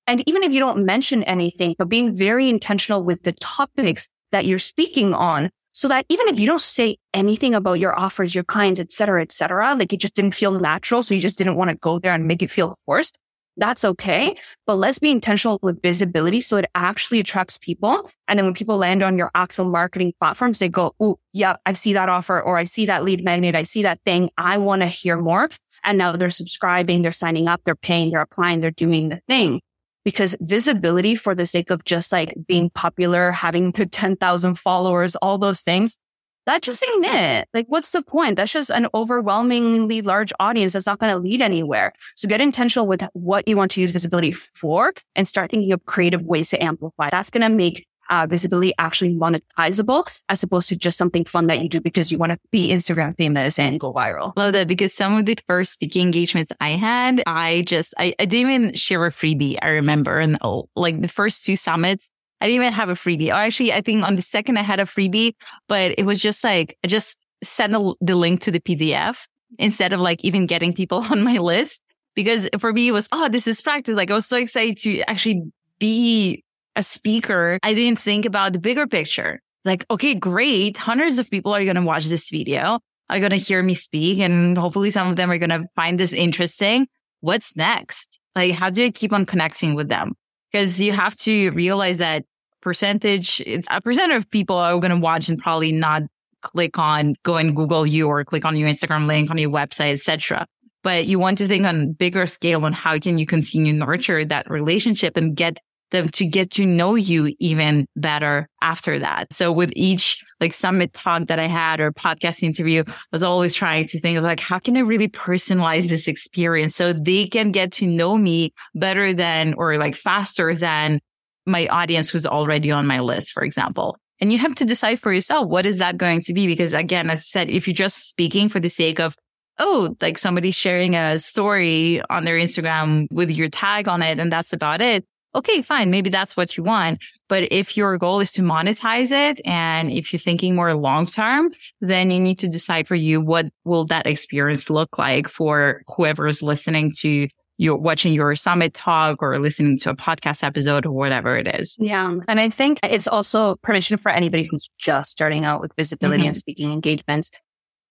And even if you don't mention anything, but being very intentional with the topics that you're speaking on so that even if you don't say anything about your offers, your clients, et cetera, et cetera, like it just didn't feel natural. So you just didn't want to go there and make it feel forced. That's okay. But let's be intentional with visibility so it actually attracts people. And then when people land on your actual marketing platforms, they go, Oh, yeah, I see that offer or I see that lead magnet. I see that thing. I want to hear more. And now they're subscribing, they're signing up, they're paying, they're applying, they're doing the thing because visibility for the sake of just like being popular, having the 10,000 followers, all those things, that just ain't it. Like, what's the point? That's just an overwhelmingly large audience that's not going to lead anywhere. So get intentional with what you want to use visibility for and start thinking of creative ways to amplify. That's going to make uh, visibility actually monetizable as opposed to just something fun that you do because you want to be Instagram famous and go viral. Love that because some of the first speaking engagements I had, I just, I, I didn't even share a freebie. I remember and oh, like the first two summits, I didn't even have a freebie. Or actually, I think on the second I had a freebie, but it was just like, I just sent a, the link to the PDF instead of like even getting people *laughs* on my list. Because for me, it was, oh, this is practice. Like I was so excited to actually be a speaker, I didn't think about the bigger picture. Like, okay, great. Hundreds of people are going to watch this video, are going to hear me speak, and hopefully some of them are going to find this interesting. What's next? Like, how do I keep on connecting with them? Because you have to realize that percentage, it's a percent of people are going to watch and probably not click on, go and Google you or click on your Instagram link on your website, etc. But you want to think on bigger scale on how can you continue nurture that relationship and get them to get to know you even better after that. So with each like summit talk that I had or podcast interview, I was always trying to think of like, how can I really personalize this experience so they can get to know me better than or like faster than my audience who's already on my list, for example. And you have to decide for yourself, what is that going to be? Because again, as I said, if you're just speaking for the sake of oh, like somebody sharing a story on their Instagram with your tag on it and that's about it, okay, fine. Maybe that's what you want. But if your goal is to monetize it and if you're thinking more long term, then you need to decide for you what will that experience look like for whoever is listening to you're watching your summit talk or listening to a podcast episode or whatever it is. Yeah. And I think it's also permission for anybody who's just starting out with visibility mm-hmm. and speaking engagements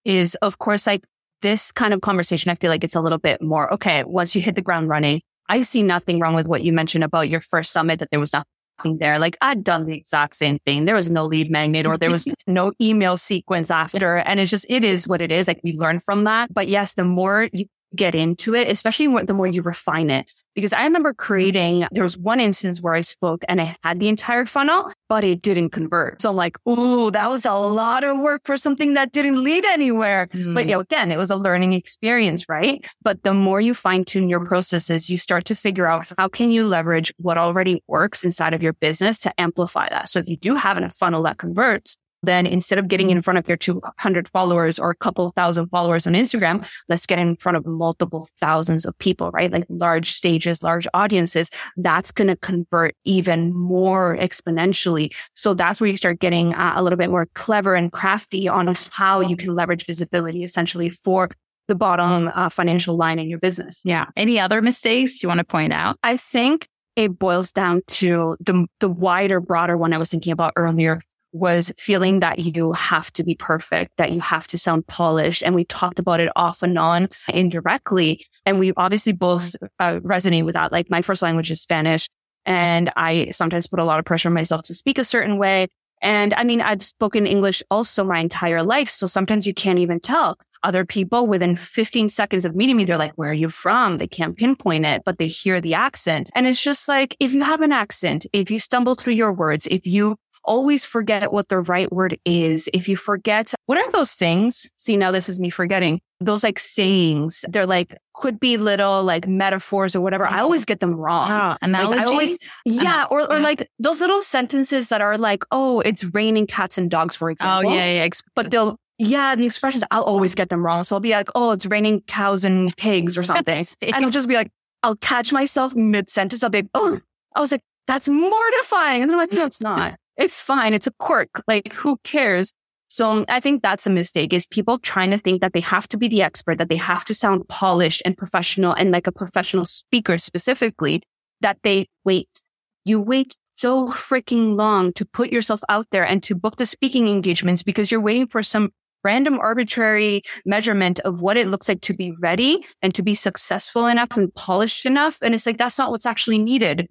is of course like this kind of conversation. I feel like it's a little bit more, okay, once you hit the ground running, I see nothing wrong with what you mentioned about your first summit, that there was nothing there. Like I'd done the exact same thing. There was no lead magnet or there was *laughs* no email sequence after. And it's just, it is what it is. Like we learn from that. But yes, the more you get into it, especially the more you refine it. Because I remember creating, there was one instance where I spoke and I had the entire funnel, but it didn't convert. So I'm like, ooh, that was a lot of work for something that didn't lead anywhere. Mm. But you know, again, it was a learning experience, right? But the more you fine tune your processes, you start to figure out how can you leverage what already works inside of your business to amplify that. So if you do have a funnel that converts, then instead of getting in front of your 200 followers or a couple thousand followers on Instagram, let's get in front of multiple thousands of people, right? Like large stages, large audiences. That's going to convert even more exponentially. So that's where you start getting uh, a little bit more clever and crafty on how you can leverage visibility essentially for the bottom uh, financial line in your business. Yeah. Any other mistakes you want to point out? I think it boils down to the the wider, broader one I was thinking about earlier, was feeling that you have to be perfect, that you have to sound polished. And we talked about it off and on indirectly. And we obviously both uh, resonate with that. Like my first language is Spanish and I sometimes put a lot of pressure on myself to speak a certain way. And I mean, I've spoken English also my entire life. So sometimes you can't even tell other people within 15 seconds of meeting me. They're like, where are you from? They can't pinpoint it, but they hear the accent. And it's just like, if you have an accent, if you stumble through your words, if you always forget what the right word is. If you forget, what are those things? See, now this is me forgetting those like sayings. They're like, could be little like metaphors or whatever. I always get them wrong. Oh, analogies? Like, always, yeah. Or, or yeah. like those little sentences that are like, oh, it's raining cats and dogs, for oh, example. Oh, yeah, yeah. But they'll, yeah, the expressions, I'll always get them wrong. So I'll be like, oh, it's raining cows and pigs or something. and I'll just be like, I'll catch myself mid sentence. I'll be like, oh, I was like, that's mortifying. And then I'm like, no, it's not. It's fine. It's a quirk. Like, who cares? So I think that's a mistake is people trying to think that they have to be the expert, that they have to sound polished and professional and like a professional speaker specifically, that they wait. You wait so freaking long to put yourself out there and to book the speaking engagements because you're waiting for some random arbitrary measurement of what it looks like to be ready and to be successful enough and polished enough. And it's like, that's not what's actually needed.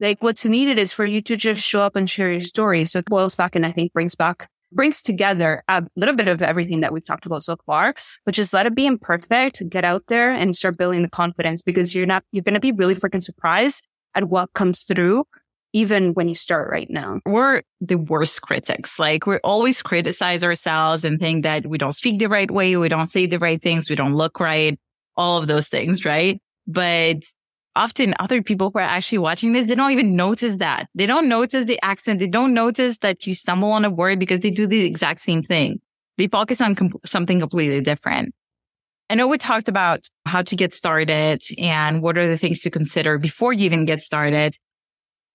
Like what's needed is for you to just show up and share your story. So it boils back and I think brings back brings together a little bit of everything that we've talked about so far, which is let it be imperfect, get out there and start building the confidence because you're not, you're going to be really freaking surprised at what comes through even when you start right now. We're the worst critics. Like we always criticize ourselves and think that we don't speak the right way. We don't say the right things. We don't look right. All of those things. Right. But often other people who are actually watching this, they don't even notice that. They don't notice the accent. They don't notice that you stumble on a word because they do the exact same thing. They focus on something completely different. I know we talked about how to get started and what are the things to consider before you even get started.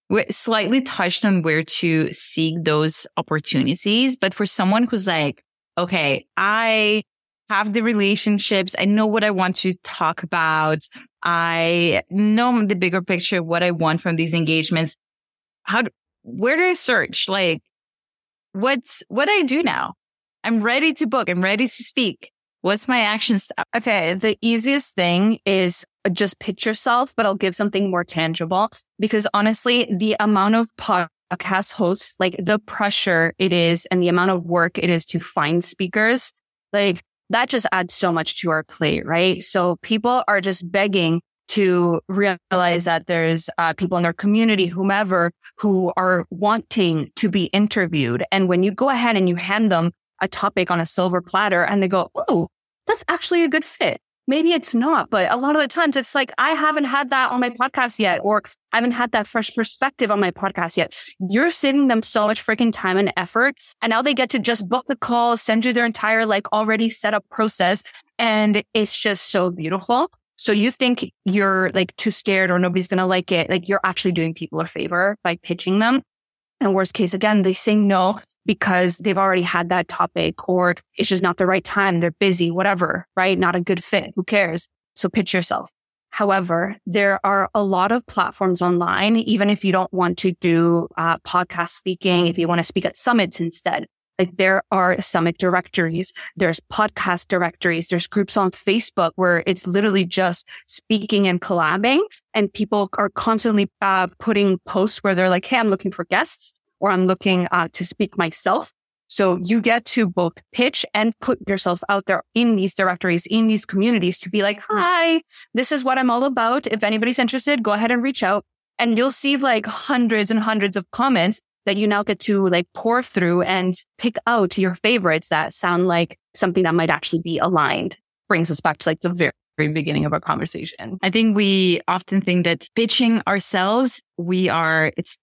We slightly touched on where to seek those opportunities. But for someone who's like, okay, I have the relationships. I know what I want to talk about. I know the bigger picture, what I want from these engagements. How, where do I search? Like, what's, what do I do now? I'm ready to book. I'm ready to speak. What's my action step? Uh, okay. The easiest thing is uh, just pitch yourself, but I'll give something more tangible because honestly, the amount of podcast hosts, like the pressure it is and the amount of work it is to find speakers, like that just adds so much to our plate, right? So people are just begging to realize that there's uh, people in their community, whomever, who are wanting to be interviewed. And when you go ahead and you hand them a topic on a silver platter and they go, Oh, that's actually a good fit maybe it's not, but a lot of the times it's like, I haven't had that on my podcast yet, or I haven't had that fresh perspective on my podcast yet. You're saving them so much freaking time and effort. And now they get to just book the call, send you their entire like already set up process. And it's just so beautiful. So you think you're like too scared or nobody's going to like it. Like you're actually doing people a favor by pitching them. And worst case, again, they say no because they've already had that topic or it's just not the right time. They're busy, whatever, right? Not a good fit. Who cares? So pitch yourself. However, there are a lot of platforms online, even if you don't want to do uh, podcast speaking, if you want to speak at summits instead, like there are summit directories, there's podcast directories, there's groups on Facebook where it's literally just speaking and collabing and people are constantly uh, putting posts where they're like, Hey, I'm looking for guests or I'm looking uh, to speak myself. So you get to both pitch and put yourself out there in these directories, in these communities to be like, Hi, this is what I'm all about. If anybody's interested, go ahead and reach out and you'll see like hundreds and hundreds of comments that you now get to like pour through and pick out your favorites that sound like something that might actually be aligned. Brings us back to like the very, very beginning of our conversation. I think we often think that pitching ourselves, we are, it's,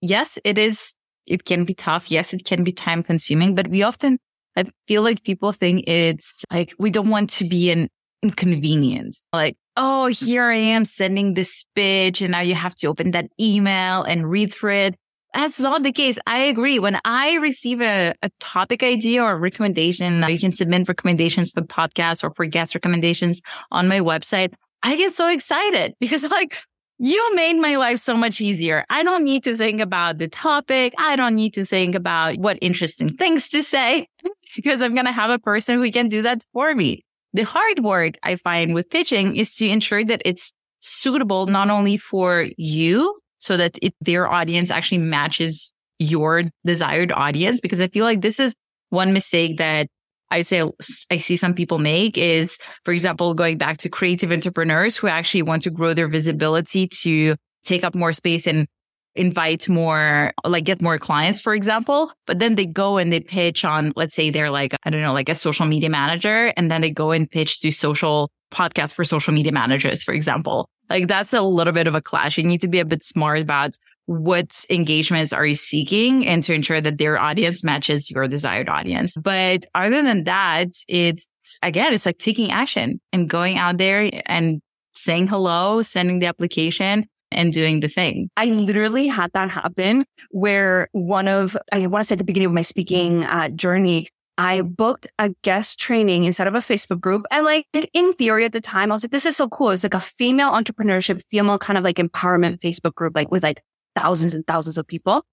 yes, it is, it can be tough. Yes, it can be time consuming, but we often, I feel like people think it's like, we don't want to be an inconvenience. Like, oh, here I am sending this pitch and now you have to open that email and read through it. That's not the case. I agree. When I receive a, a topic idea or recommendation, you can submit recommendations for podcasts or for guest recommendations on my website. I get so excited *laughs* because like you made my life so much easier. I don't need to think about the topic. I don't need to think about what interesting things to say *laughs* because I'm going to have a person who can do that for me. The hard work I find with pitching is to ensure that it's suitable not only for you, so that it, their audience actually matches your desired audience. Because I feel like this is one mistake that I say I see some people make is, for example, going back to creative entrepreneurs who actually want to grow their visibility to take up more space and invite more, like get more clients, for example. But then they go and they pitch on, let's say they're like, I don't know, like a social media manager. And then they go and pitch to social podcasts for social media managers, for example. Like that's a little bit of a clash. You need to be a bit smart about what engagements are you seeking and to ensure that their audience matches your desired audience. But other than that, it's again, it's like taking action and going out there and saying hello, sending the application and doing the thing. I literally had that happen where one of, I want to say at the beginning of my speaking uh, journey, I booked a guest training instead of a Facebook group. And like in theory at the time, I was like, this is so cool. It's like a female entrepreneurship, female kind of like empowerment Facebook group, like with like thousands and thousands of people.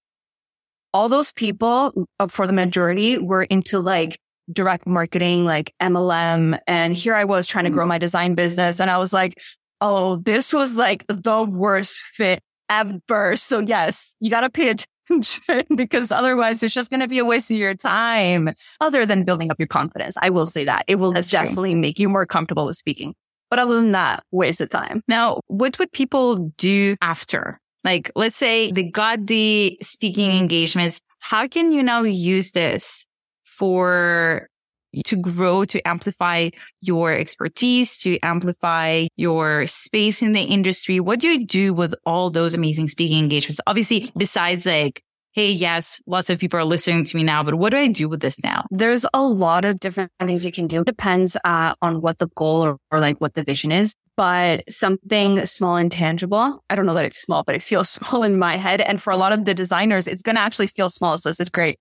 All those people uh, for the majority were into like direct marketing, like MLM. And here I was trying to grow my design business. And I was like, oh, this was like the worst fit ever. So yes, you got to pay attention *laughs* because otherwise it's just going to be a waste of your time other than building up your confidence. I will say that it will That's definitely true. make you more comfortable with speaking. But other than that, waste of time. Now, what would people do after? Like, let's say they got the speaking engagements. How can you now use this for to grow, to amplify your expertise, to amplify your space in the industry? What do you do with all those amazing speaking engagements? Obviously, besides like, hey, yes, lots of people are listening to me now, but what do I do with this now? There's a lot of different things you can do. It depends uh, on what the goal or, or like what the vision is. But something small and tangible. I don't know that it's small, but it feels *laughs* small in my head. And for a lot of the designers, it's going to actually feel small. So this is great.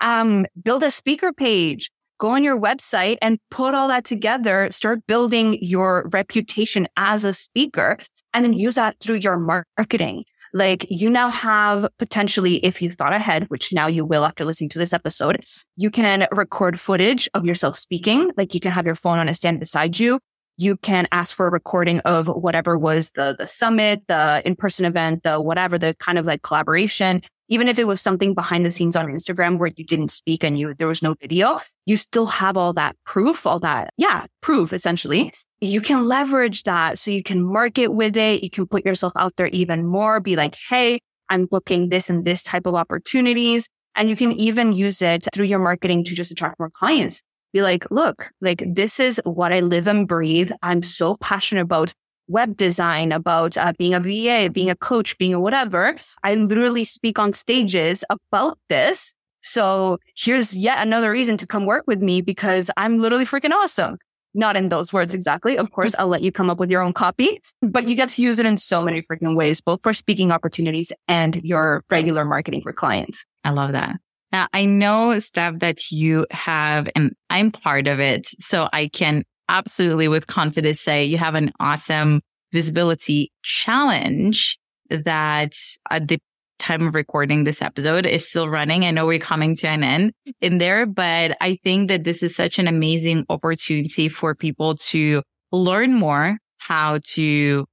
Um, build a speaker page go on your website and put all that together, start building your reputation as a speaker and then use that through your marketing. Like you now have potentially, if you thought ahead, which now you will after listening to this episode, you can record footage of yourself speaking. Like you can have your phone on a stand beside you. You can ask for a recording of whatever was the, the summit, the in-person event, the whatever, the kind of like collaboration even if it was something behind the scenes on Instagram where you didn't speak and you, there was no video, you still have all that proof, all that, yeah, proof essentially. You can leverage that so you can market with it. You can put yourself out there even more, be like, Hey, I'm booking this and this type of opportunities. And you can even use it through your marketing to just attract more clients. Be like, look, like this is what I live and breathe. I'm so passionate about web design, about uh, being a VA, being a coach, being a whatever. I literally speak on stages about this. So here's yet another reason to come work with me because I'm literally freaking awesome. Not in those words exactly. Of course, I'll let you come up with your own copy, but you get to use it in so many freaking ways, both for speaking opportunities and your regular marketing for clients. I love that. Now I know stuff that you have and I'm part of it. So I can absolutely with confidence say you have an awesome visibility challenge that at the time of recording this episode is still running. I know we're coming to an end in there, but I think that this is such an amazing opportunity for people to learn more how to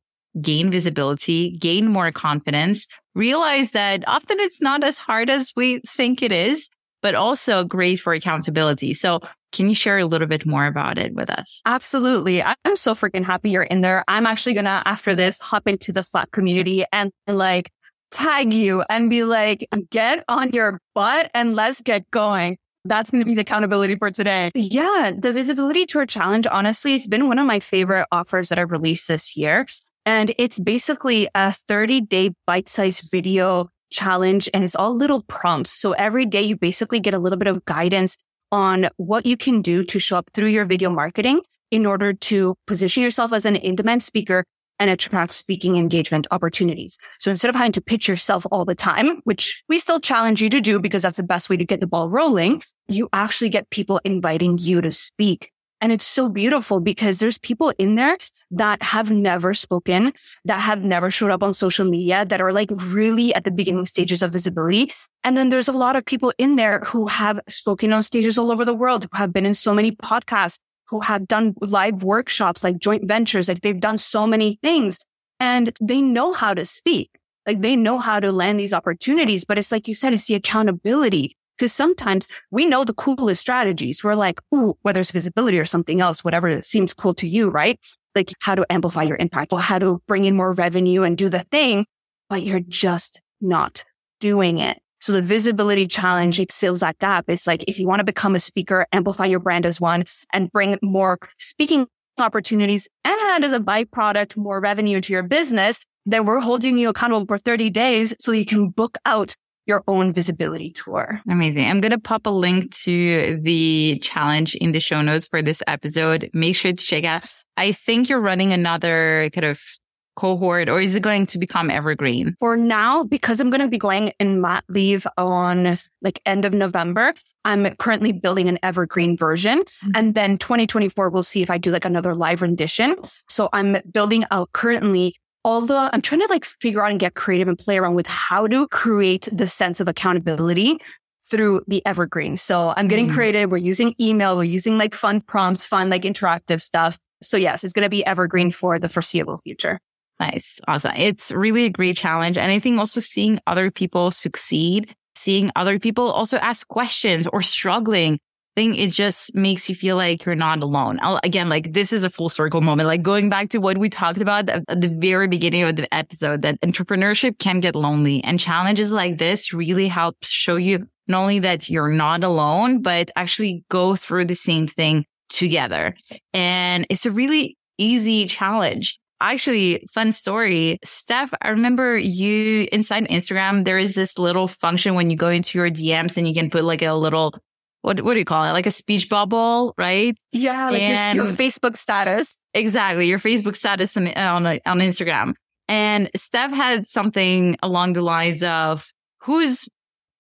gain visibility, gain more confidence, realize that often it's not as hard as we think it is, but also great for accountability. So can you share a little bit more about it with us? Absolutely. I'm so freaking happy you're in there. I'm actually going to, after this, hop into the Slack community and, and like tag you and be like, get on your butt and let's get going. That's going to be the accountability for today. Yeah. The visibility tour challenge, honestly, it's been one of my favorite offers that I've released this year. And it's basically a 30 day bite sized video challenge and it's all little prompts. So every day you basically get a little bit of guidance on what you can do to show up through your video marketing in order to position yourself as an in-demand speaker and attract speaking engagement opportunities. So instead of having to pitch yourself all the time, which we still challenge you to do because that's the best way to get the ball rolling, you actually get people inviting you to speak and it's so beautiful because there's people in there that have never spoken, that have never showed up on social media, that are like really at the beginning stages of visibility. And then there's a lot of people in there who have spoken on stages all over the world, who have been in so many podcasts, who have done live workshops, like joint ventures, like they've done so many things and they know how to speak. Like they know how to land these opportunities, but it's like you said, it's the accountability. Because sometimes we know the coolest strategies. We're like, ooh, whether it's visibility or something else, whatever seems cool to you, right? Like how to amplify your impact or how to bring in more revenue and do the thing, but you're just not doing it. So the visibility challenge, it fills that gap. It's like, if you want to become a speaker, amplify your brand as one and bring more speaking opportunities and as a byproduct, more revenue to your business, then we're holding you accountable for 30 days so you can book out your own visibility tour. Amazing. I'm going to pop a link to the challenge in the show notes for this episode. Make sure to check out. I think you're running another kind of cohort or is it going to become evergreen? For now, because I'm going to be going in mat leave on like end of November, I'm currently building an evergreen version. Mm-hmm. And then 2024, we'll see if I do like another live rendition. So I'm building out currently although I'm trying to like figure out and get creative and play around with how to create the sense of accountability through the evergreen. So I'm getting mm. creative. We're using email. We're using like fun prompts, fun, like interactive stuff. So yes, it's going to be evergreen for the foreseeable future. Nice. Awesome. It's really a great challenge. And I think also seeing other people succeed, seeing other people also ask questions or struggling think it just makes you feel like you're not alone. I'll, again, like this is a full circle moment, like going back to what we talked about at the very beginning of the episode that entrepreneurship can get lonely and challenges like this really help show you not only that you're not alone, but actually go through the same thing together. And it's a really easy challenge. Actually, fun story. Steph, I remember you inside Instagram, there is this little function when you go into your DMs and you can put like a little what what do you call it? Like a speech bubble, right? Yeah, like your, your, Facebook status. Exactly, your Facebook status on on, on Instagram. And Steph had something along the lines of who's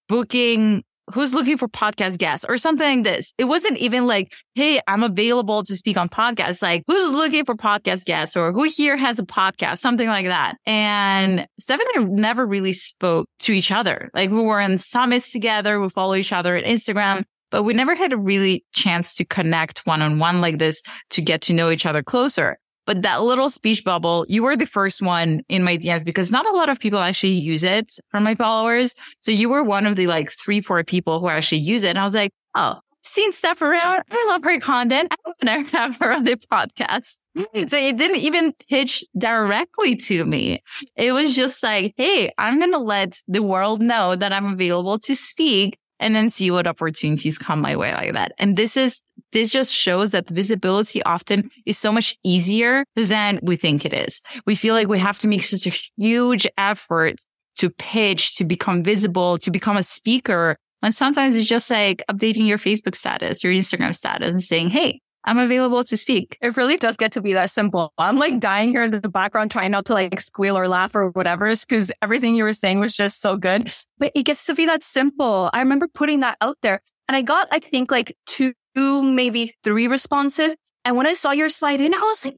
booking who's looking for podcast guests or something like this. It wasn't even like, hey, I'm available to speak on podcasts. Like, who's looking for podcast guests or who here has a podcast, something like that. And Steph and I never really spoke to each other. Like, we were in summits together, we follow each other at Instagram but we never had a really chance to connect one on one like this to get to know each other closer. But that little speech bubble, you were the first one in my DMs because not a lot of people actually use it from my followers. So you were one of the like three, four people who actually use it. And I was like, oh, seen Steph around. I love her content. I want to have her on the podcast. Mm. So it didn't even pitch directly to me. It was just like, Hey, I'm going to let the world know that I'm available to speak and then see what opportunities come my way like that. And this is, this just shows that visibility often is so much easier than we think it is. We feel like we have to make such a huge effort to pitch, to become visible, to become a speaker. And sometimes it's just like updating your Facebook status, your Instagram status and saying, Hey, I'm available to speak. It really does get to be that simple. I'm like dying here in the background, trying not to like squeal or laugh or whatever, because everything you were saying was just so good. But it gets to be that simple. I remember putting that out there and I got, I think like two, maybe three responses. And when I saw your slide in, I was like,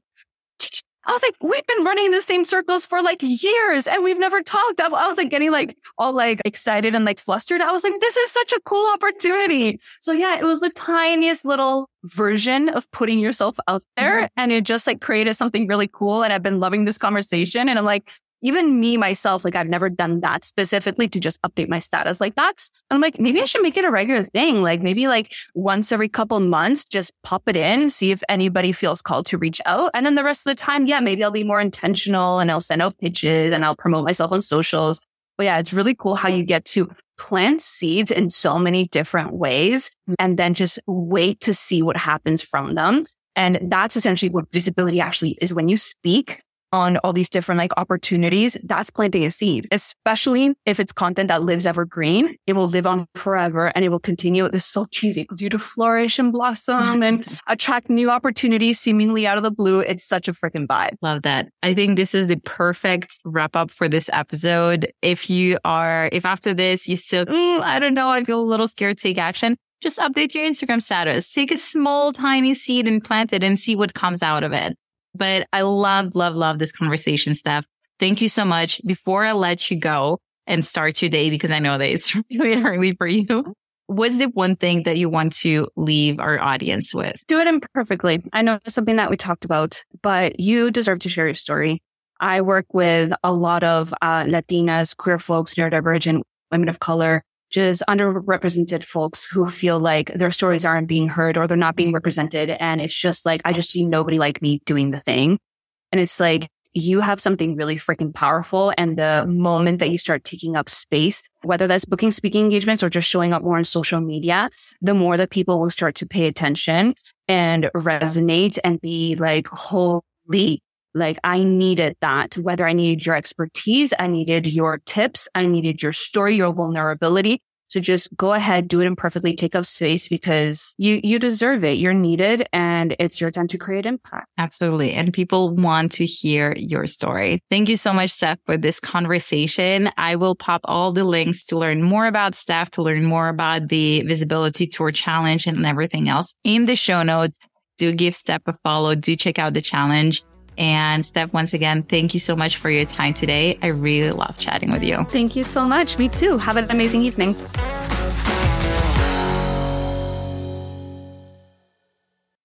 I was like, we've been running in the same circles for like years and we've never talked. I was like getting like all like excited and like flustered. I was like, this is such a cool opportunity. So yeah, it was the tiniest little version of putting yourself out there. Mm-hmm. And it just like created something really cool. And I've been loving this conversation. And I'm like, even me myself, like I've never done that specifically to just update my status like that. I'm like, maybe I should make it a regular thing. Like maybe like once every couple months, just pop it in, see if anybody feels called to reach out. And then the rest of the time, yeah, maybe I'll be more intentional and I'll send out pitches and I'll promote myself on socials. But yeah, it's really cool how you get to plant seeds in so many different ways and then just wait to see what happens from them. And that's essentially what visibility actually is when you speak on all these different like opportunities, that's planting a seed, especially if it's content that lives evergreen. It will live on forever and it will continue. This is so cheesy. You to flourish and blossom and attract new opportunities seemingly out of the blue. It's such a freaking vibe. Love that. I think this is the perfect wrap up for this episode. If you are, if after this you still, mm, I don't know, I feel a little scared to take action, just update your Instagram status. Take a small, tiny seed and plant it and see what comes out of it. But I love, love, love this conversation, Steph. Thank you so much. Before I let you go and start your day, because I know that it's *laughs* really early for you, what's the one thing that you want to leave our audience with? Do it imperfectly. I know it's something that we talked about, but you deserve to share your story. I work with a lot of uh, Latinas, queer folks, neurodivergent women of color just underrepresented folks who feel like their stories aren't being heard or they're not being represented. And it's just like, I just see nobody like me doing the thing. And it's like, you have something really freaking powerful. And the moment that you start taking up space, whether that's booking speaking engagements or just showing up more on social media, the more that people will start to pay attention and resonate and be like, holy Like I needed that, whether I needed your expertise, I needed your tips, I needed your story, your vulnerability. So just go ahead, do it imperfectly, take up space because you, you deserve it. You're needed and it's your time to create impact. Absolutely. And people want to hear your story. Thank you so much, Steph, for this conversation. I will pop all the links to learn more about Steph, to learn more about the visibility tour challenge and everything else in the show notes. Do give Steph a follow. Do check out the challenge. And Steph, once again, thank you so much for your time today. I really love chatting with you. Thank you so much. Me too. Have an amazing evening.